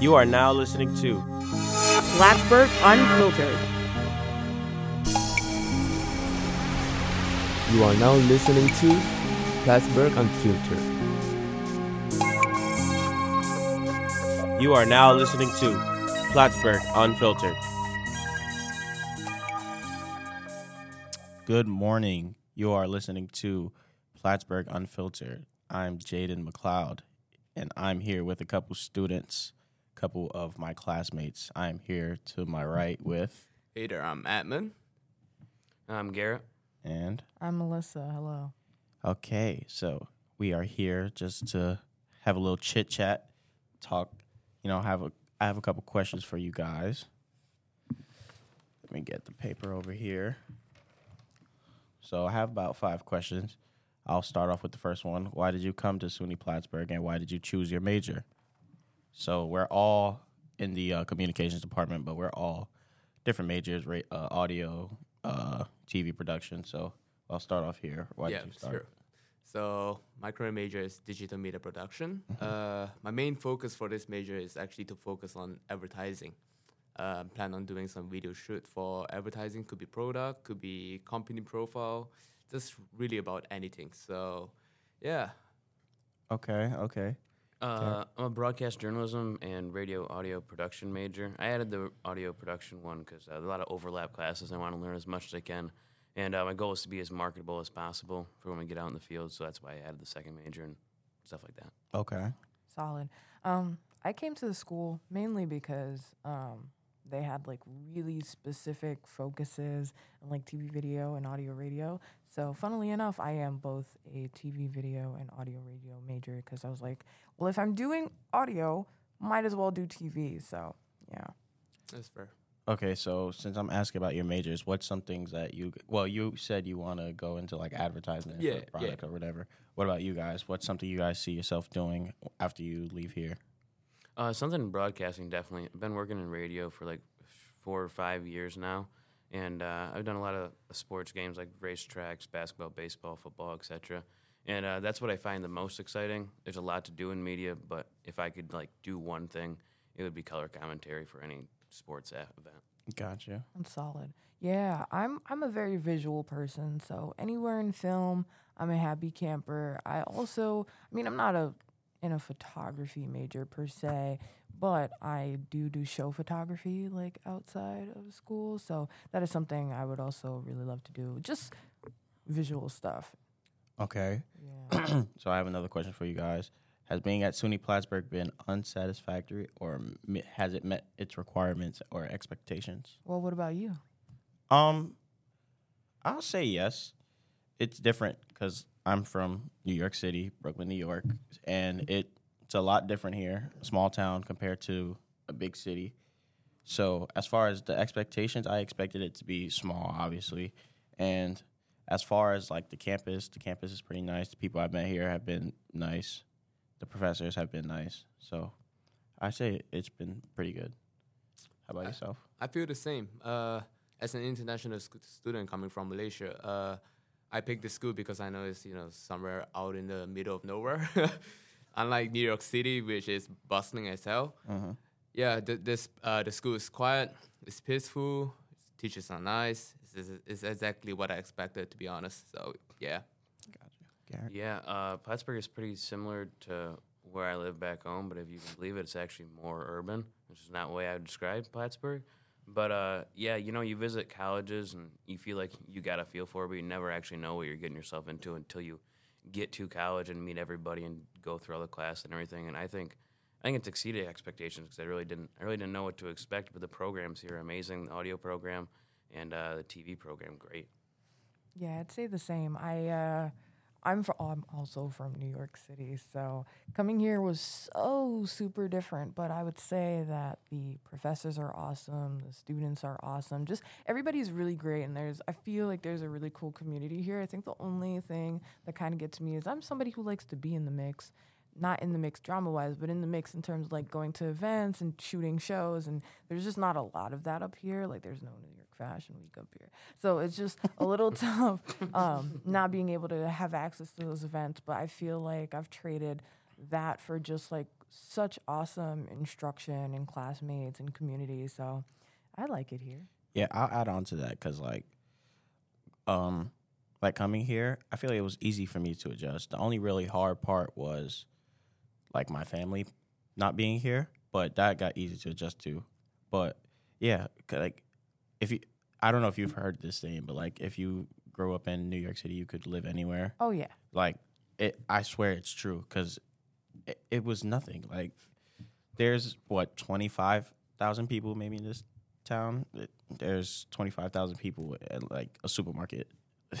You are now listening to Plattsburgh Unfiltered. You are now listening to Plattsburgh Unfiltered. You are now listening to Plattsburgh Unfiltered. Good morning. You are listening to Plattsburgh Unfiltered. I'm Jaden McLeod, and I'm here with a couple students, a couple of my classmates. I'm here to my right with Hey there, I'm Admen. I'm Garrett. and I'm Melissa. Hello. Okay, so we are here just to have a little chit chat, talk. You know, have a I have a couple questions for you guys. Let me get the paper over here. So I have about five questions. I'll start off with the first one. Why did you come to SUNY Plattsburgh, and why did you choose your major? So we're all in the uh, communications department, but we're all different majors: ra- uh, audio, uh, TV production. So I'll start off here. Why yeah, did you start? sure. So my current major is digital media production. Uh, my main focus for this major is actually to focus on advertising. Uh, plan on doing some video shoot for advertising. Could be product, could be company profile. Just really about anything. So, yeah. Okay, okay. Uh, I'm a broadcast journalism and radio audio production major. I added the audio production one because uh, there a lot of overlap classes. I want to learn as much as I can. And uh, my goal is to be as marketable as possible for when we get out in the field. So that's why I added the second major and stuff like that. Okay. Solid. Um, I came to the school mainly because um, they had like really specific focuses in like TV video and audio radio. So, funnily enough, I am both a TV video and audio radio major because I was like, well, if I'm doing audio, might as well do TV. So, yeah. That's fair. Okay, so since I'm asking about your majors, what's some things that you well, you said you want to go into like advertisement Yeah, for yeah. product or whatever. What about you guys? What's something you guys see yourself doing after you leave here? Uh, something in broadcasting, definitely. I've been working in radio for like four or five years now. And uh, I've done a lot of sports games like racetracks, basketball, baseball, football, etc. And uh, that's what I find the most exciting. There's a lot to do in media, but if I could like do one thing, it would be color commentary for any sports a- event. Gotcha. That's solid. Yeah, I'm I'm a very visual person, so anywhere in film, I'm a happy camper. I also, I mean, I'm not a in a photography major per se, but I do do show photography like outside of school, so that is something I would also really love to do. Just visual stuff. Okay. Yeah. so I have another question for you guys. Has being at SUNY Plattsburgh been unsatisfactory, or has it met its requirements or expectations? well, what about you? Um, I'll say yes. It's different because I'm from New York City, Brooklyn, New York, and it, it's a lot different here, small town compared to a big city. So as far as the expectations, I expected it to be small, obviously, and as far as like the campus, the campus is pretty nice. The people I've met here have been nice. The professors have been nice. So I say it's been pretty good. How about I- yourself? I feel the same. Uh, as an international sc- student coming from Malaysia, uh, I picked the school because I know it's you know somewhere out in the middle of nowhere. Unlike New York City, which is bustling as hell. Mm-hmm. Yeah, th- this uh, the school is quiet. It's peaceful. Teachers are nice. It's, it's, it's exactly what I expected, to be honest. So yeah, Garrett? Yeah, uh, Plattsburgh is pretty similar to where I live back home, but if you can believe it, it's actually more urban, which is not the way I would describe Plattsburgh. But uh, yeah, you know, you visit colleges and you feel like you got a feel for it, but you never actually know what you're getting yourself into until you get to college and meet everybody and go through all the class and everything. And I think I think it's exceeded expectations because I really didn't I really didn't know what to expect. But the programs here are amazing, the audio program and uh, the TV program, great. Yeah, I'd say the same. I uh, I'm from I'm also from New York City, so coming here was so super different. But I would say that the professors are awesome, the students are awesome. Just everybody's really great, and there's I feel like there's a really cool community here. I think the only thing that kind of gets me is I'm somebody who likes to be in the mix. Not in the mix drama wise, but in the mix in terms of like going to events and shooting shows. And there's just not a lot of that up here. Like, there's no New York Fashion Week up here. So it's just a little tough um, not being able to have access to those events. But I feel like I've traded that for just like such awesome instruction and classmates and community. So I like it here. Yeah, I'll add on to that because like, um, like coming here, I feel like it was easy for me to adjust. The only really hard part was like my family not being here, but that got easy to adjust to. But yeah, like if you, I don't know if you've heard this saying, but like if you grow up in New York City, you could live anywhere. Oh yeah. Like it, I swear it's true because it, it was nothing. Like there's what twenty five thousand people maybe in this town. It, there's twenty five thousand people at like a supermarket.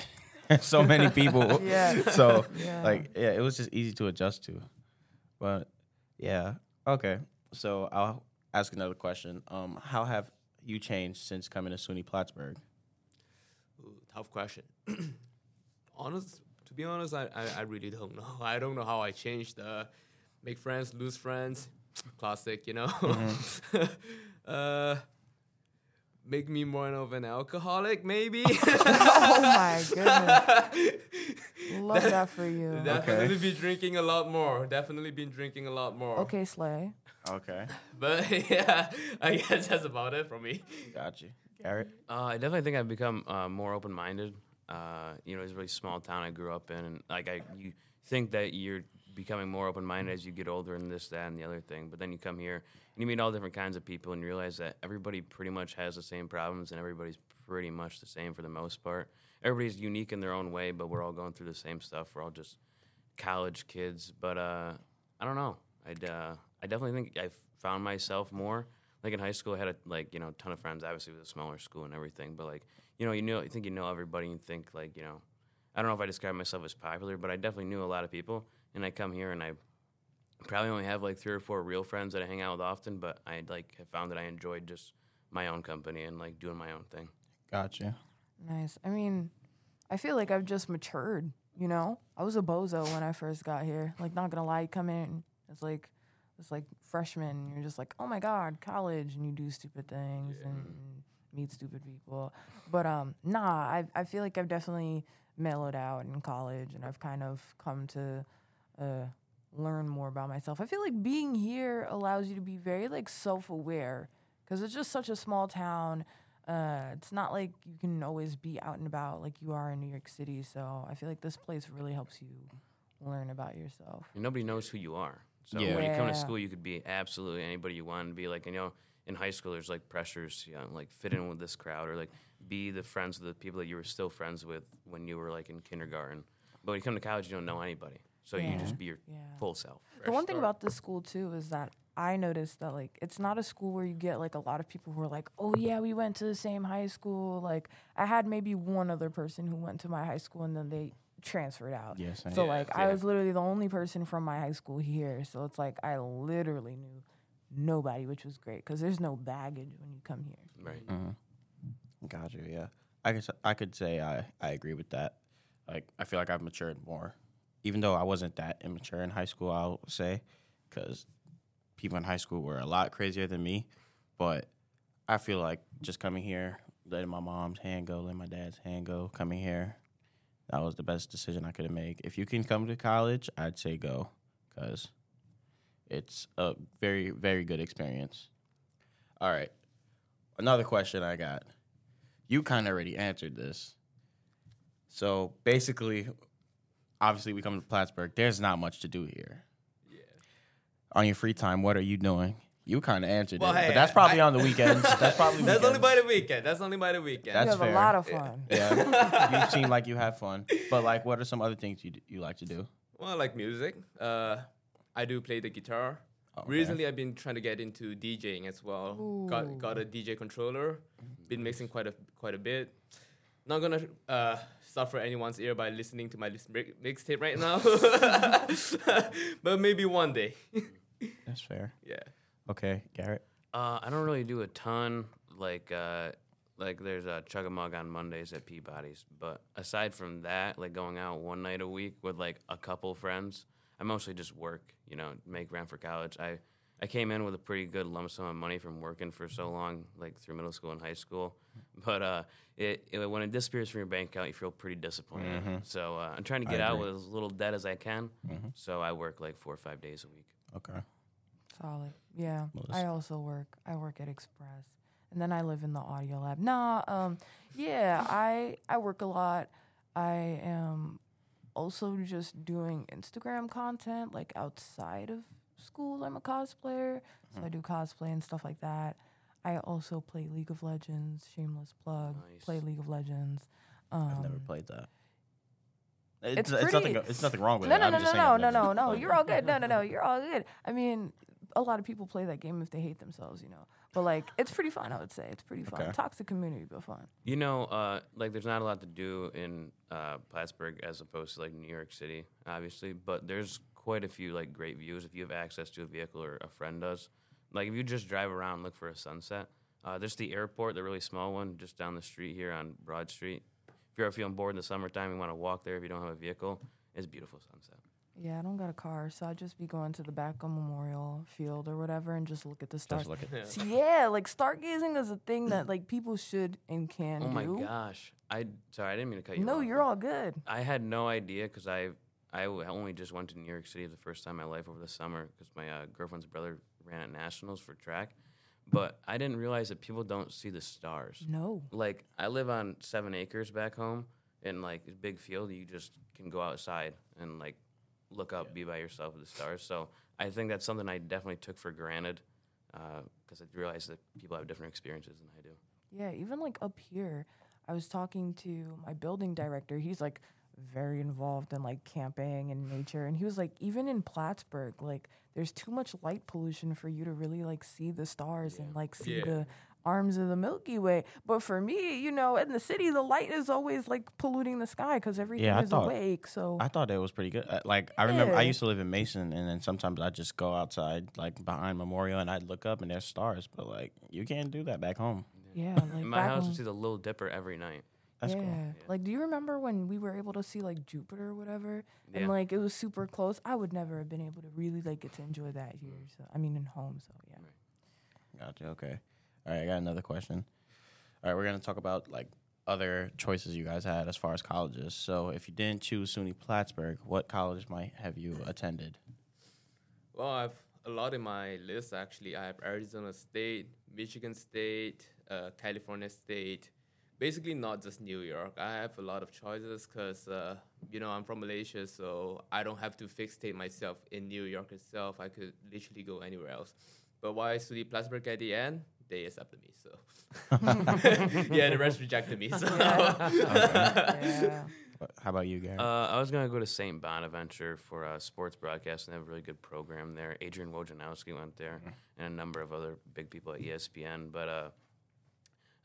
so many people. Yeah. So Yeah. like yeah, it was just easy to adjust to. But yeah, okay. So I'll ask another question. Um, how have you changed since coming to SUNY Plattsburgh? Ooh, tough question. honest, to be honest, I, I, I really don't know. I don't know how I changed. Uh, make friends, lose friends, classic, you know. uh, make me more of an alcoholic, maybe. oh my goodness. Love that for you. Definitely be drinking a lot more. Definitely been drinking a lot more. Okay, Slay. Okay, But yeah, I guess that's about it for me. got you, Garrett. Uh, I definitely think I've become uh, more open minded. Uh, you know, it's a really small town I grew up in, and like I, you think that you're becoming more open minded as you get older, and this, that, and the other thing. But then you come here and you meet all different kinds of people, and you realize that everybody pretty much has the same problems, and everybody's pretty much the same for the most part. Everybody's unique in their own way, but we're all going through the same stuff. We're all just college kids. But uh, I don't know. I'd, uh, I definitely think I found myself more. Like in high school, I had a like you know ton of friends. Obviously, it was a smaller school and everything. But like you know, you know, you think you know everybody, and think like you know, I don't know if I describe myself as popular, but I definitely knew a lot of people. And I come here and I probably only have like three or four real friends that I hang out with often. But I like have found that I enjoyed just my own company and like doing my own thing. Gotcha. Nice. I mean, I feel like I've just matured, you know? I was a bozo when I first got here. Like not gonna lie, you come in, it's like it's like freshman, and you're just like, oh my god, college, and you do stupid things and meet stupid people. But um, nah, I I feel like I've definitely mellowed out in college, and I've kind of come to uh, learn more about myself. I feel like being here allows you to be very like self aware because it's just such a small town. Uh, it's not like you can always be out and about like you are in New York City. So I feel like this place really helps you learn about yourself. And nobody knows who you are. So Yeah. when you come to school, you could be absolutely anybody you want to be. Like, you know, in high school, there's like pressures, you know, like fit in with this crowd or like be the friends of the people that you were still friends with when you were like in kindergarten. But when you come to college, you don't know anybody. So you just be your Yeah. full self. the one thing about this school too is that I noticed that like it's not a school where you get like a lot of people who are like, oh yeah, we went to the same high school. Like I had maybe one other person who went to my high school and then they transferred out. Yes. I So Yeah, like I was literally the only person from my high school here. So it's like I literally knew nobody, which was great because there's no baggage when you come here. Right. Mm-hmm. Got you. Yeah, I could. s- I could say I I agree with that. Like I feel like I've matured more, even though I wasn't that immature in high school. I'll say, because people in high school were a lot crazier than me. But I feel like just coming here, letting my mom's hand go, letting my dad's hand go, coming here, that was the best decision I could have made. If you can come to college, I'd say go, because it's a very very good experience. All right, another question I got you kind of already answered this. So basically, obviously, we come to Plattsburgh. There's not much to do here. Yeah. On your free time, what are you doing? You kind of answered Well, it, hey, but that's probably I- on the weekends. That's probably That's only by the weekend. That's only by the weekend. That's you have fair. a lot of fun. Yeah, you seem like you have fun. But like, what are some other things you d- you like to do? Well, I like music. Uh, I do play the guitar. Okay. Recently, I've been trying to get into DJing as well. Got got a DJ controller. Been mixing quite a quite a bit. Not gonna uh, suffer anyone's ear by listening to my lis- mixtape right now, but maybe one day. That's fair. yeah. Okay, Garrett. Uh, I don't really do a ton. Like, uh, like there's a chug a mug on Mondays at Peabody's, but aside from that, like going out one night a week with like a couple friends, I mostly just work. You know, make rent for college. I I came in with a pretty good lump sum of money from working for so long, like through middle school and high school. But uh, it, it when it disappears from your bank account, you feel pretty disappointed. So uh, I'm trying to get out with as little debt as I can. So I work like four or five days a week. Okay. Solid. Yeah. Melissa? I also work. I work at Express, and then I live in the audio lab. Nah. Um. Yeah. I I work a lot. I am also just doing Instagram content like outside of school. I'm a cosplayer, so I do cosplay and stuff like that. I also play League of Legends. Shameless plug. Nice. Play League of Legends. Um, I've never played that. It's It's, it's, nothing. It's nothing wrong with no, it. no, I'm no, just no, saying no, I've no, no, no. You're all good. No, no, no. You're all good. I mean, a lot of people play that game if they hate themselves, you know. But like, it's pretty fun. I would say it's pretty fun. Okay. Toxic community, but fun. You know, uh, like there's not a lot to do in uh, Plattsburgh as opposed to like New York City, obviously. But there's quite a few like great views if you have access to a vehicle or a friend does. Like if you just drive around, look for a sunset. Uh, there's the airport, the really small one, just down the street here on Broad Street. If you're ever feeling bored in the summertime, you want to walk there if you don't have a vehicle. It's a beautiful sunset. Yeah, I don't got a car, so I'd just be going to the back of Memorial Field or whatever and just look at the stars. Just look at So, yeah, like stargazing is a thing that like people should and can Oh my do. gosh! I sorry, I didn't mean to cut you. Off. No, off. you're all good. I had no idea because I I only just went to New York City the first time in my life over the summer because my uh, girlfriend's brother ran at nationals for track, but I didn't realize that people don't see the stars. No. Like I live on seven acres back home and like a big field. You just can go outside and like look up, be by yourself with the stars. So I think that's something I definitely took for granted uh, because I realized that people have different experiences than I do. Yeah, even like up here, I was talking to my building director. He's like very involved in like camping and nature. And he was like, even in Plattsburgh, like there's too much light pollution for you to really like see the stars and like see Yeah. the arms of the Milky Way. But for me, you know, in the city, the light is always like polluting the sky because everything I is thought- awake. So I thought it was pretty good. Uh, Like I remember, I used to live in Mason, and then sometimes I just go outside, like behind Memorial, and I'd look up and there's stars. But like you can't do that back home. yeah, like In my house, when- we see the Little Dipper every night. That's yeah. cool. Like, do you remember when we were able to see like Jupiter or whatever? And Yeah. like it was super close. I would never have been able to really like get to enjoy that here. So I mean, in home. So yeah. Gotcha. Okay. All right. I got another question. All right, we're gonna talk about like other choices you guys had as far as colleges. So, if you didn't choose SUNY Plattsburgh, what college might have you attended? Well, I have a lot in my list actually. I have Arizona State, Michigan State, uh, California State. Basically, not just New York. I have a lot of choices because, uh, you know, I'm from Malaysia, so I don't have to fixate myself in New York itself. I could literally go anywhere else. But why study Plattsburgh at the end? They accepted me, so. yeah, the rest rejected me, so. yeah. What- How about you, Gary? Uh, I was gonna go to St. Bonaventure for uh, sports broadcast, and they have a really good program there. Adrian Wojnarowski went there, and a number of other big people at ESPN. But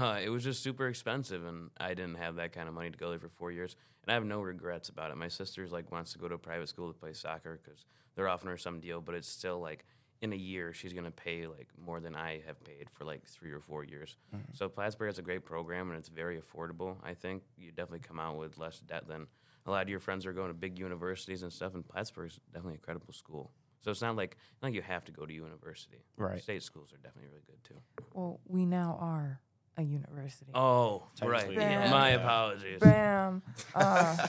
uh, it was just super expensive, and I didn't have that kind of money to go there for four years. And I have no regrets about it. My sister's like wants to go to a private school to play soccer because they're offering her some deal, but it's still like in a year she's gonna pay like more than I have paid for like three or four years. So Plattsburgh has a great program and it's very affordable. I think you definitely come out with less debt than a lot of your friends are going to big universities and stuff. And Plattsburgh is definitely a credible school. So it's not like not like you have to go to university. Right. State schools are definitely really good too. Well, we now are a university. Oh, right. Technically, yeah. My apologies. Bam. Uh,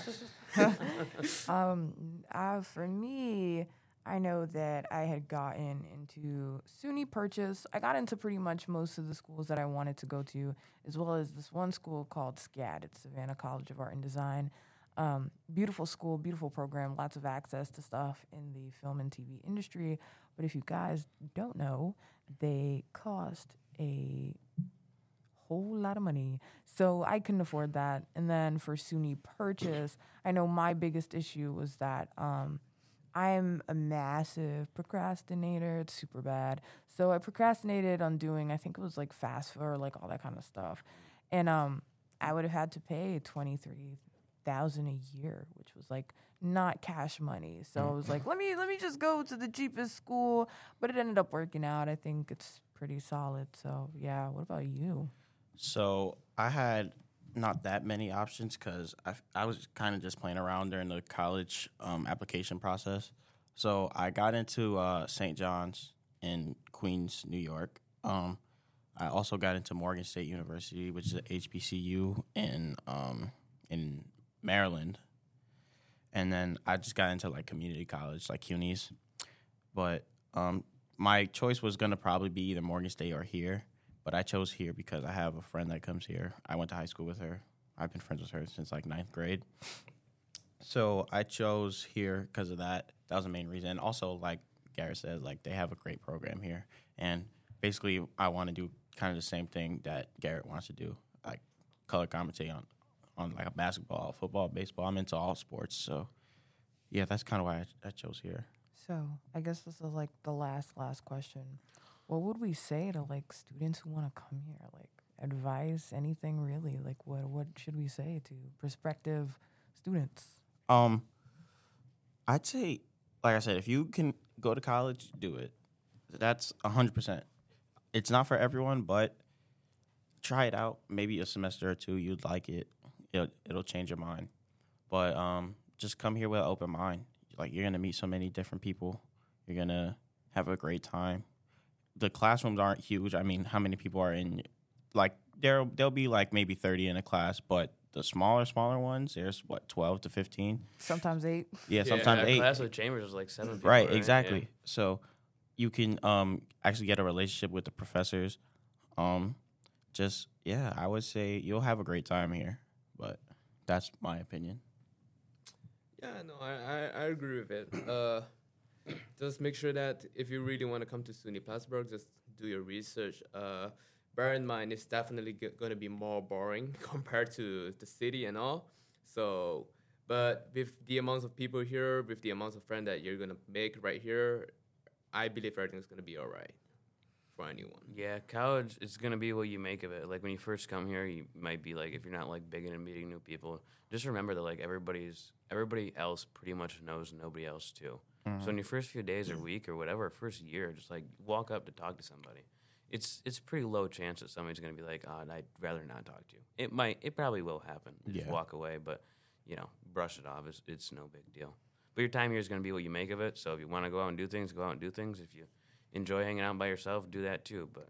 um, uh, for me, I know that I had gotten into SUNY Purchase. I got into pretty much most of the schools that I wanted to go to, as well as this one school called SCAD. It's Savannah College of Art and Design. Um, beautiful school, beautiful program, lots of access to stuff in the film and TV industry. But if you guys don't know, they cost a whole lot of money. So I couldn't afford that. And then for SUNY purchase, I know my biggest issue was that um, I'm a massive procrastinator. It's super bad. So I procrastinated on doing, I think it was like FAFSA or like all that kind of stuff. And um, I would have had to pay twenty three thousand a year, which was like not cash money. So I was like, let me let me just go to the cheapest school. But it ended up working out. I think it's pretty solid. So yeah. What about you? So I had not that many options because I, I was kind of just playing around during the college um, application process. So I got into uh, St. John's in Queens, New York. Um, I also got into Morgan State University, which is a HBCU in um, in Maryland, and then I just got into like community college, like CUNY's. But um, my choice was gonna probably be either Morgan State or here, but I chose here because I have a friend that comes here. I went to high school with her. I've been friends with her since like ninth grade. So I chose here because of that. That was the main reason. Also, like Garrett says, like they have a great program here, and basically, I want to do kind of the same thing that Garrett wants to do, like color commentary on, on like a basketball, football, baseball. I'm into all sports, so yeah, that's kind of why I, I chose here. So I guess this is like the last last question. What would we say to like students who want to come here? Like advice, anything really? Like what what should we say to prospective students? Um, I'd say, like I said, if you can go to college, do it. That's hundred percent. It's not for everyone, but try it out. Maybe a semester or two, you'd like it. It'll, it'll change your mind. But um, just come here with an open mind. Like you're gonna meet so many different people. You're gonna have a great time. The classrooms aren't huge. I mean, how many people are in? Like there, there'll be like maybe thirty in a class, but the smaller, smaller ones, there's what twelve to fifteen. Sometimes eight. Yeah, Yeah, sometimes That eight. class with Chambers was like seven people. Right, Yeah. exactly. So you can um actually get a relationship with the professors. Um just yeah, I would say you'll have a great time here. But that's my opinion. Yeah, no, I, I, I agree with it. Uh, just make sure that if you really want to come to SUNY Plattsburgh, just do your research. Uh, bear in mind, it's definitely going to be more boring compared to the city and all. So, but with the amounts of people here, with the amounts of friends that you're going to make right here, I believe everything's going to be all right for anyone. Yeah, college is gonna be what you make of it. Like when you first come here, you might be like, if you're not like big into meeting new people, just remember that like everybody's everybody else pretty much knows nobody else too. So in your first few days or week or whatever, first year, just like walk up to talk to somebody. It's it's pretty low chance that somebody's gonna be like, oh, I'd rather not talk to you. It might, it probably will happen. Just Yeah. walk away, but you know, brush it off. It's it's no big deal. But your time here is gonna be what you make of it. So if you want to go out and do things, go out and do things. If you enjoy hanging out by yourself, do that too. But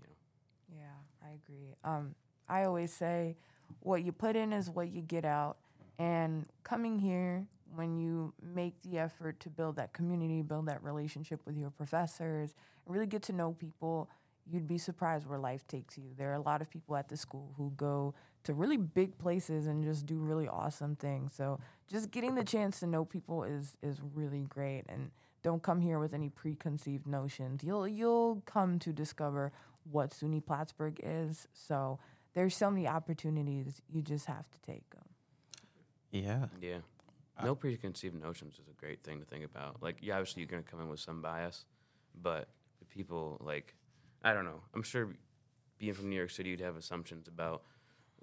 you know. Yeah, I agree. Um, I always say, what you put in is what you get out. And coming here, when you make the effort to build that community, build that relationship with your professors, and really get to know people, you'd be surprised where life takes you. There are a lot of people at the school who go to really big places and just do really awesome things. So just getting the chance to know people is is really great. And don't come here with any preconceived notions. You'll you'll come to discover what SUNY Plattsburgh is. So there's so many opportunities. You just have to take them. Yeah. yeah, no preconceived notions is a great thing to think about. Like, yeah, obviously you're gonna come in with some bias, but the people like, I don't know. I'm sure being from New York City, you'd have assumptions about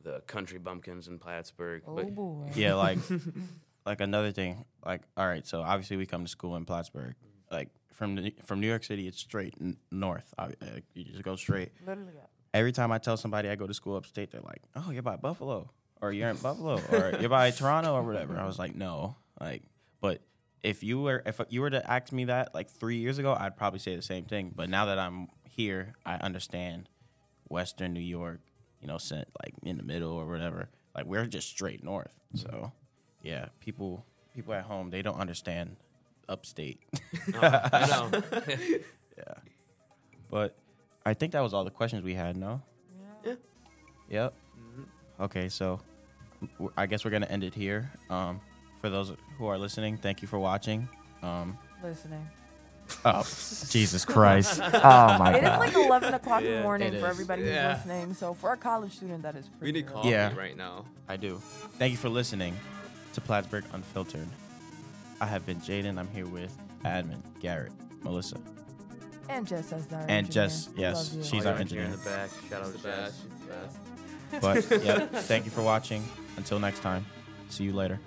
the country bumpkins in Plattsburgh. Oh but boy. Yeah, like like another thing. Like all right, so obviously we come to school in Plattsburgh. Mm. Like from the, from New York City, it's straight n- north. I, like, you just go straight. Literally. yeah. every time I tell somebody I go to school upstate, they're like, "Oh, you're by Buffalo, or you're in Buffalo, or you're by Toronto, or whatever." I was like, "No," like, but if you were if you were to ask me that like three years ago, I'd probably say the same thing. But now that I'm here, I understand Western New York, you know, sent like in the middle or whatever. Like we're just straight north. So, yeah, people people at home they don't understand upstate. uh, I know. yeah, but I think that was all the questions we had. No. Yeah. Yep. Okay, so w- I guess we're gonna end it here. Um, for those who are listening, thank you for watching. Um, Listening. oh, Jesus Christ! Oh my It is god. like 11 o'clock in Yeah, the morning it for is. everybody who's listening. So for a college student, that is We pretty need early. coffee Yeah. right now. I do. Thank you for listening to Plattsburgh Unfiltered. I have been Jaden. I'm here with Admen Garrett, Melissa. And Jess as our And engineer. Jess, We yes, love you. she's All our engineer in the back. Shout out She's to the Jess. best. She's the best. But yeah, thank you for watching. Until next time, see you later.